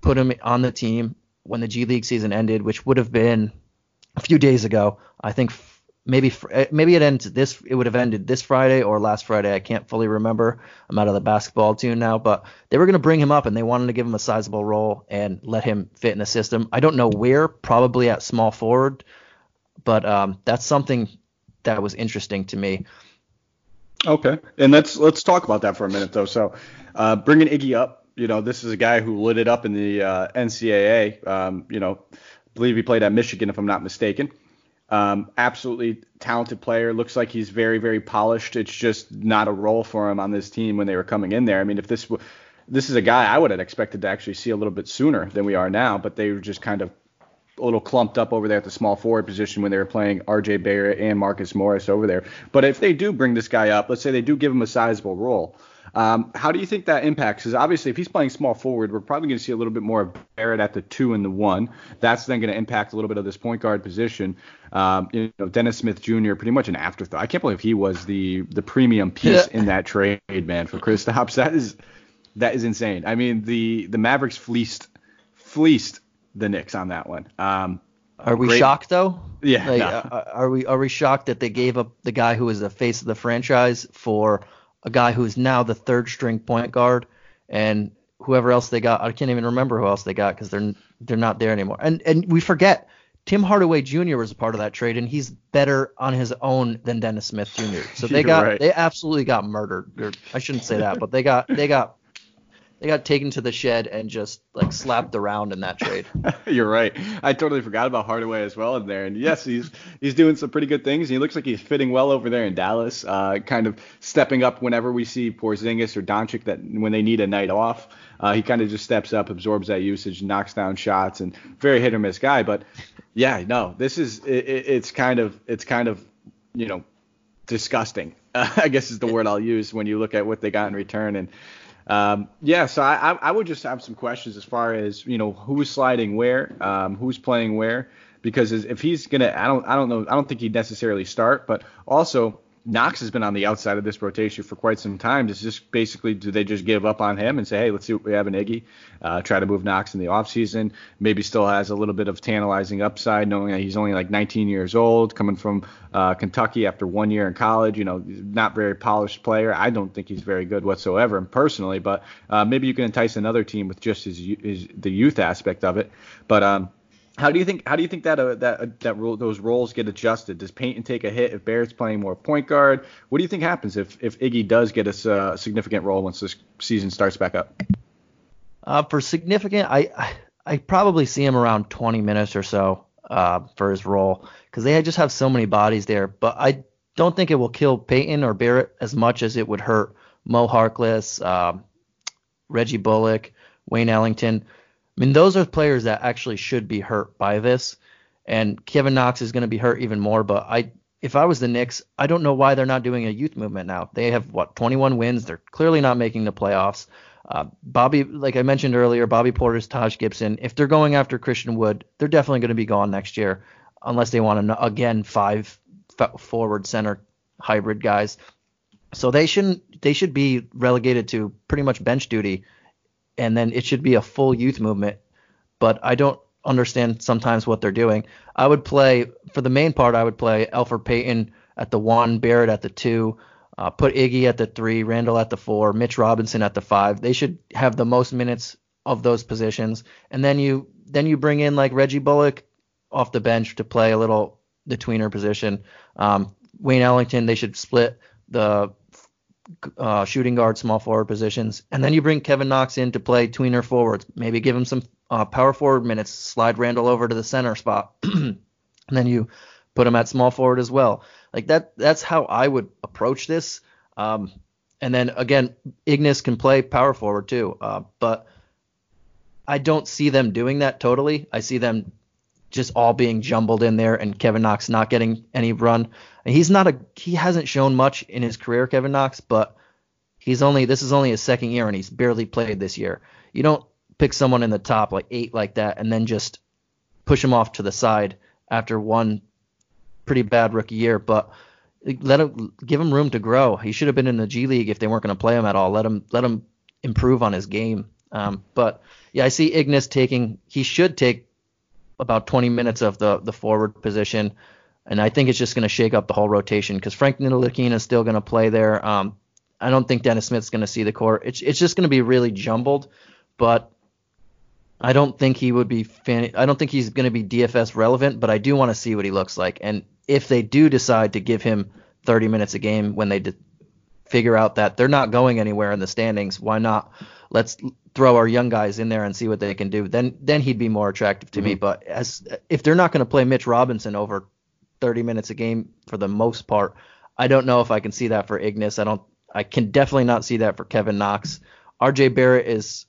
put him on the team when the G League season ended, which would have been a few days ago. I think maybe eh, maybe it ends this it would have ended this Friday or last Friday. I can't fully remember. I'm out of the basketball tune now, but they were going to bring him up and they wanted to give him a sizable role and let him fit in the system. I don't know where, probably at small forward, but um, that's something that was interesting to me. Okay, and let's let's talk about that for a minute though. So, uh, bringing Iggy up, you know, this is a guy who lit it up in the uh, NCAA. Um, you know, believe he played at Michigan, if I'm not mistaken. Um, absolutely talented player. Looks like he's very, very polished. It's just not a role for him on this team when they were coming in there. I mean, if this this is a guy I would have expected to actually see a little bit sooner than we are now, but they were just kind of a little clumped up over there at the small forward position when they were playing RJ Barrett and Marcus Morris over there. But if they do bring this guy up, let's say they do give him a sizable role, um, how do you think that impacts? Because obviously, if he's playing small forward, we're probably going to see a little bit more of Barrett at the two and the one. That's then going to impact a little bit of this point guard position. Um, you know, Dennis Smith Jr. pretty much an afterthought. I can't believe he was the the premium piece in that trade, man, for Kristaps. That is that is insane. I mean, the the Mavericks fleeced fleeced the Knicks on that one. Um, are we great. shocked though? Yeah. Like, no. are we are we shocked that they gave up the guy who was the face of the franchise for a guy who's now the third string point guard and whoever else they got? I can't even remember who else they got because they're they're not there anymore. And and we forget Tim Hardaway Jr. was a part of that trade, and he's better on his own than Dennis Smith Jr. So they got right. they absolutely got murdered. Or, I shouldn't say that, but they got they got they got taken to the shed and just like slapped around in that trade. You're right. I totally forgot about Hardaway as well in there. And yes, he's he's doing some pretty good things. He looks like he's fitting well over there in Dallas. Uh, kind of stepping up whenever we see Porzingis or Doncic that when they need a night off. Uh, he kind of just steps up, absorbs that usage, knocks down shots, and very hit or miss guy. But yeah, no, this is it, it's kind of it's kind of you know disgusting. Uh, I guess is the word I'll use when you look at what they got in return. And um, yeah, so I, I would just have some questions as far as you know who's sliding where, um, who's playing where, because if he's gonna, I don't, I don't know, I don't think he'd necessarily start, but also Knox has been on the outside of this rotation for quite some time. Does just basically do they just give up on him and say, hey, let's see what we have in Iggy, uh, try to move Knox in the offseason, maybe still has a little bit of tantalizing upside, knowing that he's only like 19 years old, coming from uh, Kentucky after one year in college. You know, not very polished player. I don't think he's very good whatsoever, personally, but uh, maybe you can entice another team with just his, his the youth aspect of it. But um, how do you think? How do you think that uh, that uh, that role, those roles get adjusted? Does Payton take a hit if Barrett's playing more point guard? What do you think happens if if Iggy does get a uh, significant role once this season starts back up? Uh, for significant, I, I, I probably see him around 20 minutes or so uh, for his role because they just have so many bodies there. But I don't think it will kill Payton or Barrett as much as it would hurt Mo Harkless, um, Reggie Bullock, Wayne Ellington. I mean, those are players that actually should be hurt by this. And Kevin Knox is going to be hurt even more. But I, if I was the Knicks, I don't know why they're not doing a youth movement now. They have what 21 wins. They're clearly not making the playoffs. Uh, Bobby, like I mentioned earlier, Bobby Portis, Taj Gibson. If they're going after Christian Wood, they're definitely going to be gone next year, unless they want to again five forward center hybrid guys. So they shouldn't. They should be relegated to pretty much bench duty and then it should be a full youth movement. But I don't understand sometimes what they're doing. I would play for the main part. I would play Elfrid Payton at the one, Barrett at the two, uh, put Iggy at the three, Randle at the four, Mitch Robinson at the five. They should have the most minutes of those positions, and then you then you bring in like Reggie Bullock off the bench to play a little the tweener position. Um, Wayne Ellington, they should split the uh, shooting guard, small forward positions, and then you bring Kevin Knox in to play tweener forwards. Maybe give him some uh, power forward minutes, slide Randle over to the center spot, and then you put him at small forward as well. Like that, that's how I would approach this. Um, and then again, Ignas can play power forward too, uh, but I don't see them doing that totally. I see them just all being jumbled in there, and Kevin Knox not getting any run. He's not a he hasn't shown much in his career, Kevin Knox, but he's only this is only his second year, and he's barely played this year. You don't pick someone in the top like eight like that, and then just push him off to the side after one pretty bad rookie year, but let him give him room to grow. He should have been in the G League if they weren't going to play him at all. Let him let him improve on his game. Um, but yeah, I see Ignas taking. He should take about 20 minutes of the the forward position, and I think it's just going to shake up the whole rotation because Frank Ntilikina is still going to play there. Um, I don't think Dennis Smith's going to see the court. It's it's just going to be really jumbled, but I don't think he would be fan- I don't think he's going to be DFS relevant, but I do want to see what he looks like. And if they do decide to give him 30 minutes a game when they d- figure out that they're not going anywhere in the standings, why not? Let's throw our young guys in there and see what they can do. Then then he'd be more attractive to mm-hmm. me. But as if they're not going to play Mitch Robinson over 30 minutes a game for the most part, I don't know if I can see that for Ignas. I don't. I can definitely not see that for Kevin Knox. RJ Barrett is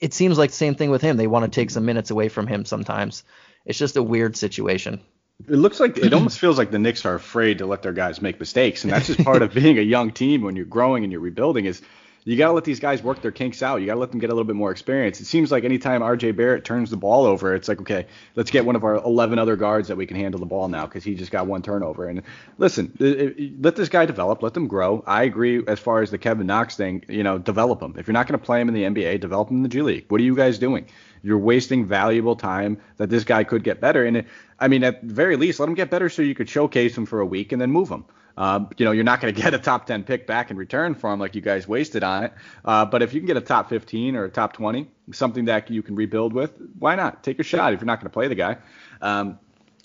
it seems like the same thing with him. They want to take some minutes away from him sometimes. It's just a weird situation. It looks like it almost feels like the Knicks are afraid to let their guys make mistakes, and that's just part of being a young team when you're growing and you're rebuilding. Is you got to let these guys work their kinks out. You got to let them get a little bit more experience. It seems like anytime RJ Barrett turns the ball over, it's like, okay, let's get one of our 11 other guards that we can handle the ball now because he just got one turnover. And listen, it, it, let this guy develop, let them grow. I agree as far as the Kevin Knox thing, you know, develop him. If you're not going to play him in the NBA, develop him in the G League. What are you guys doing? You're wasting valuable time that this guy could get better. And I mean, at the very least, let him get better so you could showcase him for a week and then move him. Um, you know, you're not going to get a top 10 pick back in return for him like you guys wasted on it. Uh, but if you can get a top 15 or a top 20, something that you can rebuild with, why not? Take a shot if you're not going to play the guy. Um,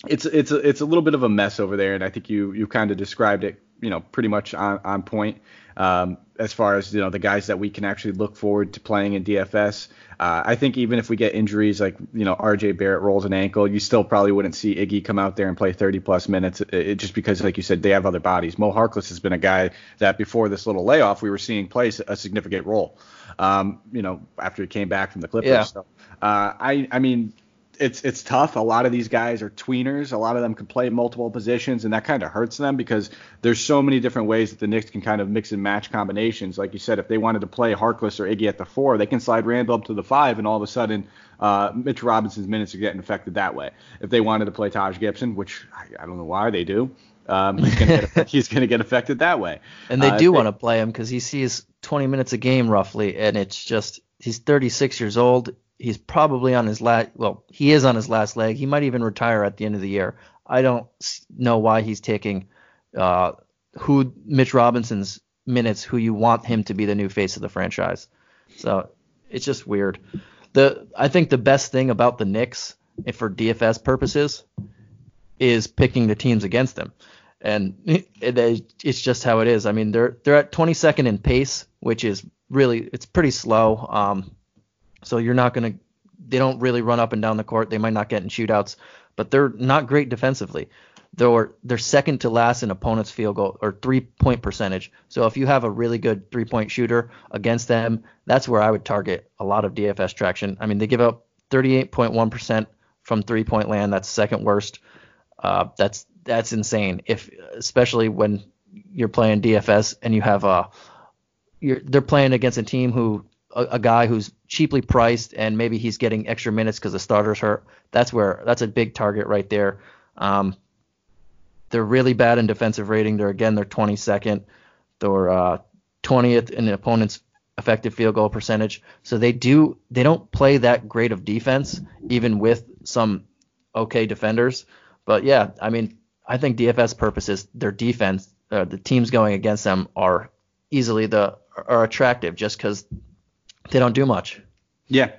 it's it's a, it's a little bit of a mess over there, and I think you you kind of described it, you know, pretty much on on point. Um, as far as you know the guys that we can actually look forward to playing in DFS. Uh, I think even if we get injuries like you know RJ Barrett rolls an ankle, you still probably wouldn't see Iggy come out there and play 30 plus minutes. It, it, just because like you said they have other bodies. Mo Harkless has been a guy that before this little layoff we were seeing play a significant role. Um, you know after he came back from the Clippers. Yeah. So, uh, I I mean it's it's tough. A lot of these guys are tweeners. A lot of them can play multiple positions, and that kind of hurts them because there's so many different ways that the Knicks can kind of mix and match combinations. Like you said, if they wanted to play Harkless or Iggy at the four, they can slide Randle up to the five, and all of a sudden, uh, Mitch Robinson's minutes are getting affected that way. If they wanted to play Taj Gibson, which I, I don't know why they do, um, he's going to get affected that way. And they uh, do want to play him because he sees 20 minutes a game roughly, and it's just he's 36 years old he's probably on his last. Well, he is on his last leg. He might even retire at the end of the year. I don't know why he's taking uh, who Mitch Robinson's minutes, who you want him to be the new face of the franchise. So it's just weird. The I think the best thing about the Knicks, for DFS purposes, is picking the teams against them, and it, it's just how it is. I mean, they're they're at 22nd in pace, which is really it's pretty slow. Um, so you're not going to, they don't really run up and down the court. They might not get in shootouts, but they're not great defensively. They're, they're second to last in opponent's field goal or three point percentage. So if you have a really good three point shooter against them, that's where I would target a lot of DFS traction. I mean, they give up 38.1% from three point land. That's second worst. Uh, that's that's insane. If especially when you're playing DFS and you have a you're, they're playing against a team who a, a, guy who's cheaply priced and maybe he's getting extra minutes because the starters hurt. That's where that's a big target right there. Um, they're really bad in defensive rating. They're again they're 22nd. They're uh, 20th in the opponent's effective field goal percentage. So they do they don't play that great of defense even with some okay defenders. But yeah, I mean I think DFS purposes their defense uh, the teams going against them are easily the are attractive just because they don't do much. Yeah,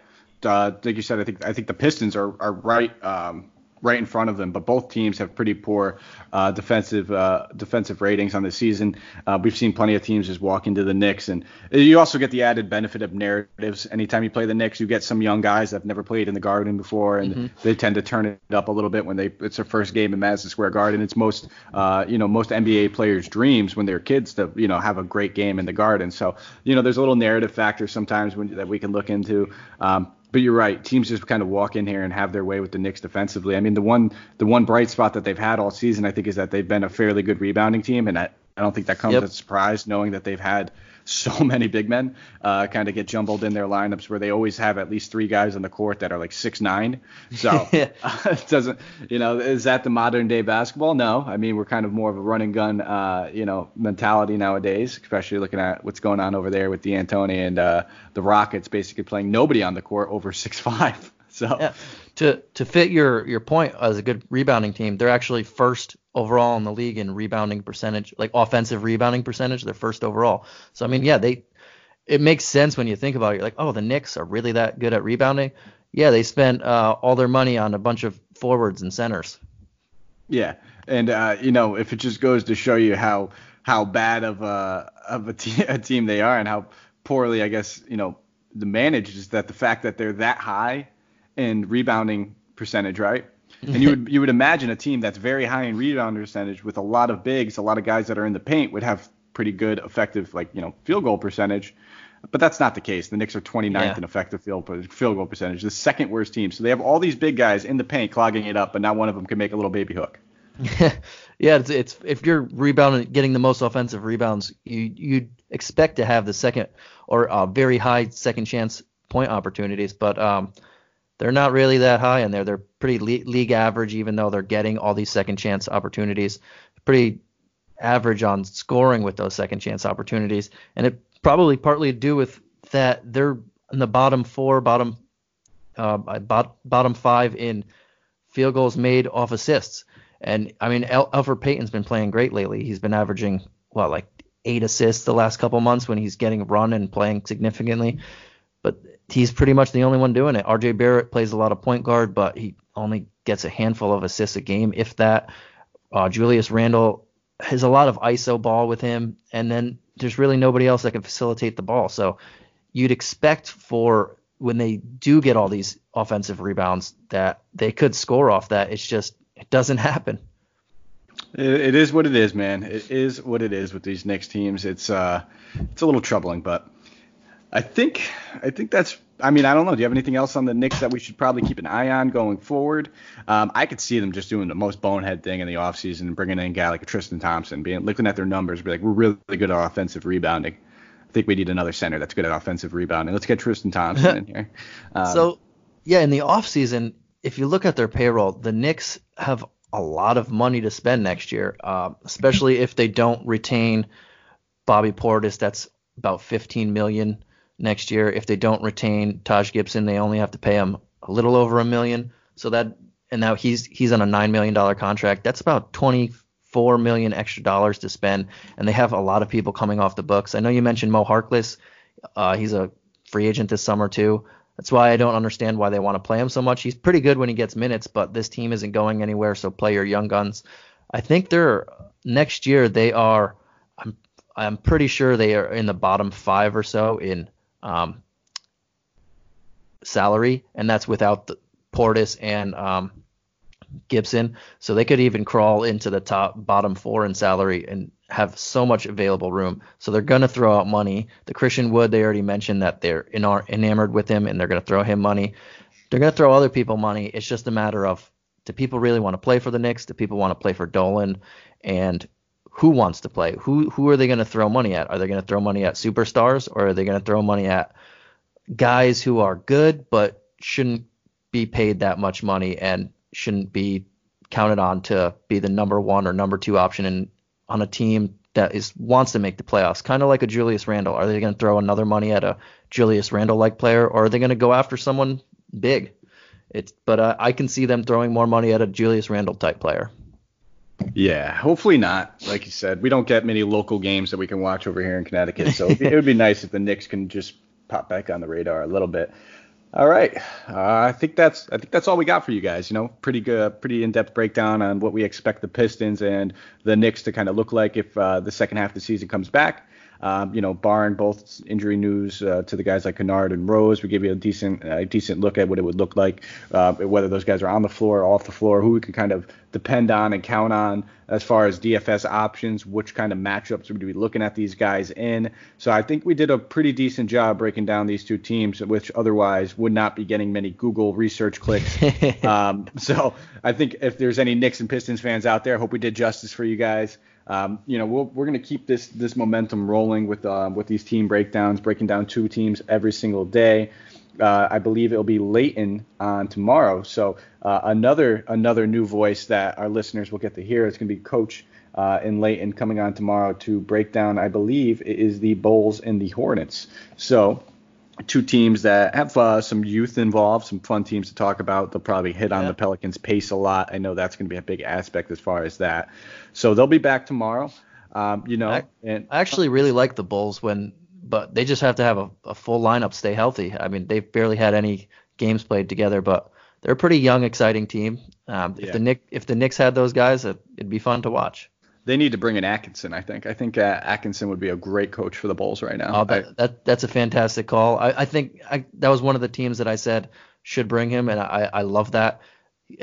uh, like you said, I think I think the Pistons are are right um, right in front of them. But both teams have pretty poor uh, defensive uh, defensive ratings on the season. Uh, we've seen plenty of teams just walk into the Knicks, and you also get the added benefit of narratives. Anytime you play the Knicks, you get some young guys that have never played in the Garden before, and mm-hmm. they tend to turn it up a little bit when they it's their first game in Madison Square Garden. It's most uh, you know most NBA players' dreams when they're kids to you know have a great game in the Garden. So you know there's a little narrative factor sometimes when, that we can look into. Um, but you're right. Teams just kind of walk in here and have their way with the Knicks defensively. I mean, the one the one bright spot that they've had all season, I think, is that they've been a fairly good rebounding team, and I, I don't think that comes yep. as a surprise, knowing that they've had so many big men uh, kind of get jumbled in their lineups where they always have at least three guys on the court that are like six nine. So it doesn't, you know, is that the modern day basketball? No. I mean, we're kind of more of a run and gun, uh, you know, mentality nowadays, especially looking at what's going on over there with the D'Antoni and uh, the Rockets basically playing nobody on the court over six five. So yeah. to to fit your your point as a good rebounding team, they're actually first overall in the league in rebounding percentage, like offensive rebounding percentage. They're first overall. So I mean, yeah, they it makes sense when you think about it. You're like, oh, the Knicks are really that good at rebounding. Yeah, they spent uh, all their money on a bunch of forwards and centers. Yeah, and uh, you know, if it just goes to show you how how bad of a of a, te- a team they are and how poorly, I guess, you know, the managed is that the fact that they're that high in rebounding percentage, right? And you would you would imagine a team that's very high in rebound percentage with a lot of bigs, a lot of guys that are in the paint would have pretty good effective like you know field goal percentage. But that's not the case. The Knicks are 29th yeah. in effective field field goal percentage, the second worst team. So they have all these big guys in the paint clogging it up, but not one of them can make a little baby hook. yeah, it's, it's if you're rebounding, getting the most offensive rebounds, you you'd expect to have the second or uh, very high second chance point opportunities. But um, they're not really that high in there. They're pretty le- league average, even though they're getting all these second chance opportunities. Pretty average on scoring with those second chance opportunities, and it probably partly to do with that they're in the bottom four, bottom uh, bottom five in field goals made off assists. And I mean, El- Elfrid Payton's been playing great lately. He's been averaging what like eight assists the last couple months when he's getting run and playing significantly. He's pretty much the only one doing it. RJ Barrett plays a lot of point guard, but he only gets a handful of assists a game, if that. Uh, Julius Randle has a lot of ISO ball with him, and then there's really nobody else that can facilitate the ball. So you'd expect for when they do get all these offensive rebounds that they could score off that. It's just it doesn't happen. It is what it is, man. It is what it is with these Knicks teams. It's uh, it's a little troubling, but I think I think that's. I mean, I don't know. Do you have anything else on the Knicks that we should probably keep an eye on going forward? Um, I could see them just doing the most bonehead thing in the offseason and bringing in a guy like Tristan Thompson, being looking at their numbers, be like, we're really good at offensive rebounding. I think we need another center that's good at offensive rebounding. Let's get Tristan Thompson in here. Um, so, yeah, in the offseason, if you look at their payroll, the Knicks have a lot of money to spend next year, uh, especially if they don't retain Bobby Portis. That's about 15 million next year. If they don't retain Taj Gibson, they only have to pay him a little over a million. So that and now he's he's on a nine million dollar contract. That's about 24 million extra dollars to spend, and they have a lot of people coming off the books. I know you mentioned Mo Harkless. Uh, he's a free agent this summer too. That's why I don't understand why they want to play him so much. He's pretty good when he gets minutes, but this team isn't going anywhere. So play your young guns. I think they're next year they are. I'm I'm pretty sure they are in the bottom five or so in um, salary, and that's without the Portis and um, Gibson. So they could even crawl into the top bottom four in salary and have so much available room. So they're going to throw out money. The Christian Wood, they already mentioned that they're enamored with him and they're going to throw him money. They're going to throw other people money. It's just a matter of do people really want to play for the Knicks? Do people want to play for Dolan? And who wants to play? Who who are they going to throw money at? Are they going to throw money at superstars or are they going to throw money at guys who are good but shouldn't be paid that much money and shouldn't be counted on to be the number one or number two option in, on a team that is wants to make the playoffs, kind of like a Julius Randle. Are they going to throw another money at a Julius Randle like player, or are they going to go after someone big? It's but uh, I can see them throwing more money at a Julius Randle type player. Yeah, hopefully not. Like you said, we don't get many local games that we can watch over here in Connecticut, so it would be nice if the Knicks can just pop back on the radar a little bit. All right, uh, I think that's I think that's all we got for you guys. You know, pretty good, pretty in-depth breakdown on what we expect the Pistons and the Knicks to kind of look like if uh, the second half of the season comes back. Um, you know, barring both injury news uh, to the guys like Kennard and Rose, we give you a decent a decent look at what it would look like, uh, whether those guys are on the floor or off the floor, who we can kind of depend on and count on as far as DFS options, which kind of matchups we'd be looking at these guys in. So I think we did a pretty decent job breaking down these two teams, which otherwise would not be getting many Google research clicks. um, so I think if there's any Knicks and Pistons fans out there, I hope we did justice for you guys um, you know, we we are going to keep this this momentum rolling with uh, with these team breakdowns, breaking down two teams every single day. Uh, I believe it'll be Leighton on tomorrow. So uh, another another new voice that our listeners will get to hear. is going to be Coach uh, in Leighton coming on tomorrow to break down. I believe it is the Bulls and the Hornets. So two teams that have uh, some youth involved, some fun teams to talk about. They'll probably hit on yeah. the Pelicans' pace a lot. I know that's going to be a big aspect as far as that. So they'll be back tomorrow. Um, you know, I, and I actually really like the Bulls when, but they just have to have a, a full lineup, stay healthy. I mean, they've barely had any games played together, but they're a pretty young, exciting team. Um, if yeah. the Nick, if the Knicks had those guys, it, it'd be fun to watch. They need to bring in Atkinson. I think. I think uh, Atkinson would be a great coach for the Bulls right now. Oh, that, I, that that's a fantastic call. I, I think I, that was one of the teams that I said should bring him, and I, I love that.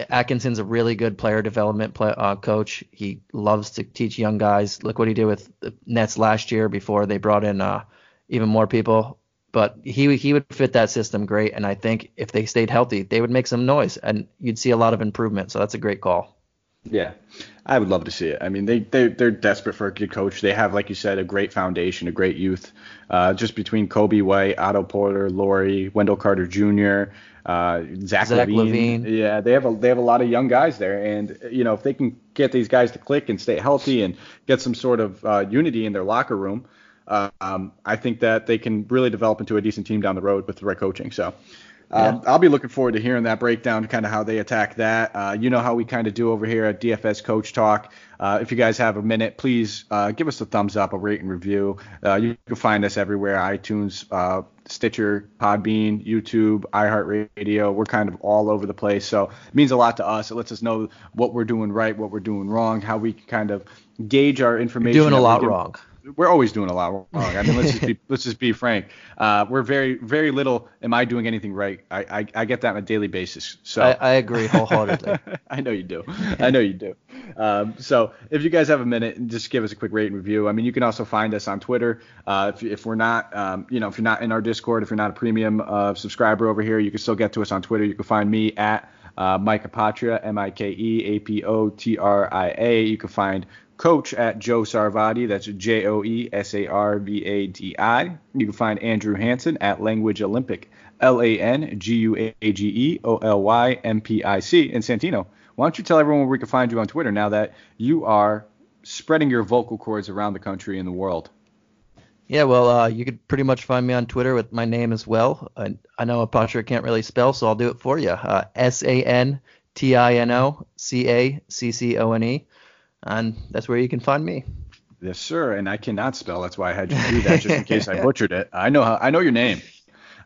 Atkinson's a really good player development play, uh, coach. He loves to teach young guys. Look what he did with the Nets last year before they brought in uh, even more people. But he he would fit that system great, and I think if they stayed healthy, they would make some noise, and you'd see a lot of improvement. So that's a great call. Yeah, I would love to see it. I mean, they they they're desperate for a good coach. They have, like you said, a great foundation, a great youth. Uh, just between Coby White, Otto Porter, Lauri, Wendell Carter Jr., uh, Zach, Zach LaVine. LaVine. Yeah, they have a they have a lot of young guys there, and you know if they can get these guys to click and stay healthy and get some sort of uh, unity in their locker room, uh, um, I think that they can really develop into a decent team down the road with the right coaching. So. Um, I'll be looking forward to hearing that breakdown, kind of how they attack that. Uh, you know how we kind of do over here at DFS Coach Talk. Uh, if you guys have a minute, please uh, give us a thumbs up, a rate and review. Uh, you can find us everywhere: iTunes, uh, Stitcher, Podbean, YouTube, iHeartRadio. We're kind of all over the place, so it means a lot to us. It lets us know what we're doing right, what we're doing wrong, how we kind of gauge our information. You're doing a lot wrong we're always doing a lot wrong. I mean, let's just be let's just be frank. Uh, we're very very little. Am I doing anything right? I I, I get that on a daily basis. So I, I agree wholeheartedly. I know you do. I know you do. Um, so if you guys have a minute, just give us a quick rate and review. I mean, you can also find us on Twitter. Uh, if if we're not, um, you know, if you're not in our Discord, if you're not a premium uh, subscriber over here, you can still get to us on Twitter. You can find me at uh, Mike Apotria, M I K E A P O T R I A. You can find Coach at Joe Sarvadi. That's J O E S A R V A D I. You can find Andrew Hanson at Language Olympic. L A N G U A G E O L Y M P I C. And Santino, why don't you tell everyone where we can find you on Twitter now that you are spreading your vocal cords around the country and the world? Yeah, well, uh, you could pretty much find me on Twitter with my name as well. I, I know Apotria can't really spell, so I'll do it for you. Uh, S A N T I N O C A C C O N E and that's where you can find me. Yes, sir. And I cannot spell. That's why I had you do that, just in case I butchered it. I know how. I know your name.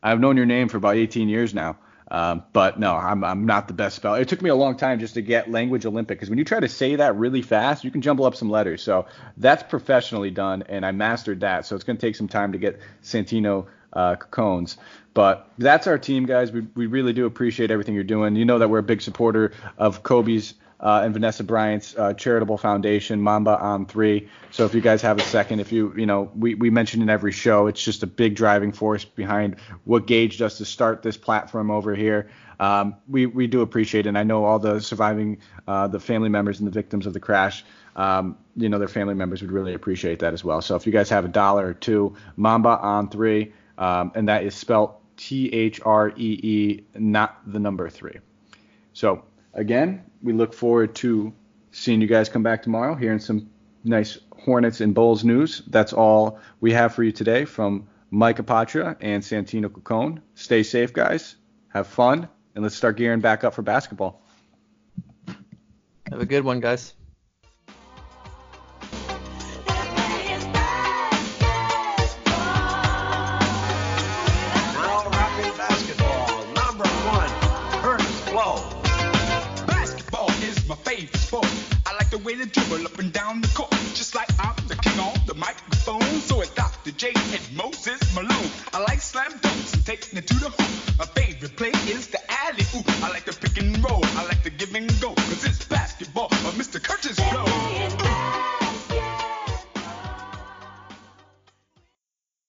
I've known your name for about 18 years now. Um, but no, I'm, I'm not the best speller. It took me a long time just to get language Olympic because when you try to say that really fast, you can jumble up some letters. So that's professionally done, and I mastered that. So it's going to take some time to get Santino uh, cones. But that's our team, guys. We, we really do appreciate everything you're doing. You know that we're a big supporter of Kobe's uh, and Vanessa Bryant's uh, charitable foundation, Mamba on Three. So if you guys have a second, if you you know we we mention in every show, it's just a big driving force behind what gauged us to start this platform over here. Um, we we do appreciate it. And I know all the surviving uh, the family members and the victims of the crash. Um, you know their family members would really appreciate that as well. So if you guys have a dollar or two, Mamba on Three, um, and that is spelled T H R E E, not the number three. So again, we look forward to seeing you guys come back tomorrow, hearing some nice Hornets and Bulls news. That's all we have for you today from Mike Apotria and Santino Caccone. Stay safe, guys. Have fun, and let's start gearing back up for basketball. Have a good one, guys. way to dribble up and down the court. Just like I'm the king on the microphone. So it's Dr. J and Moses Malone. I like slam dunks and taking it to the home.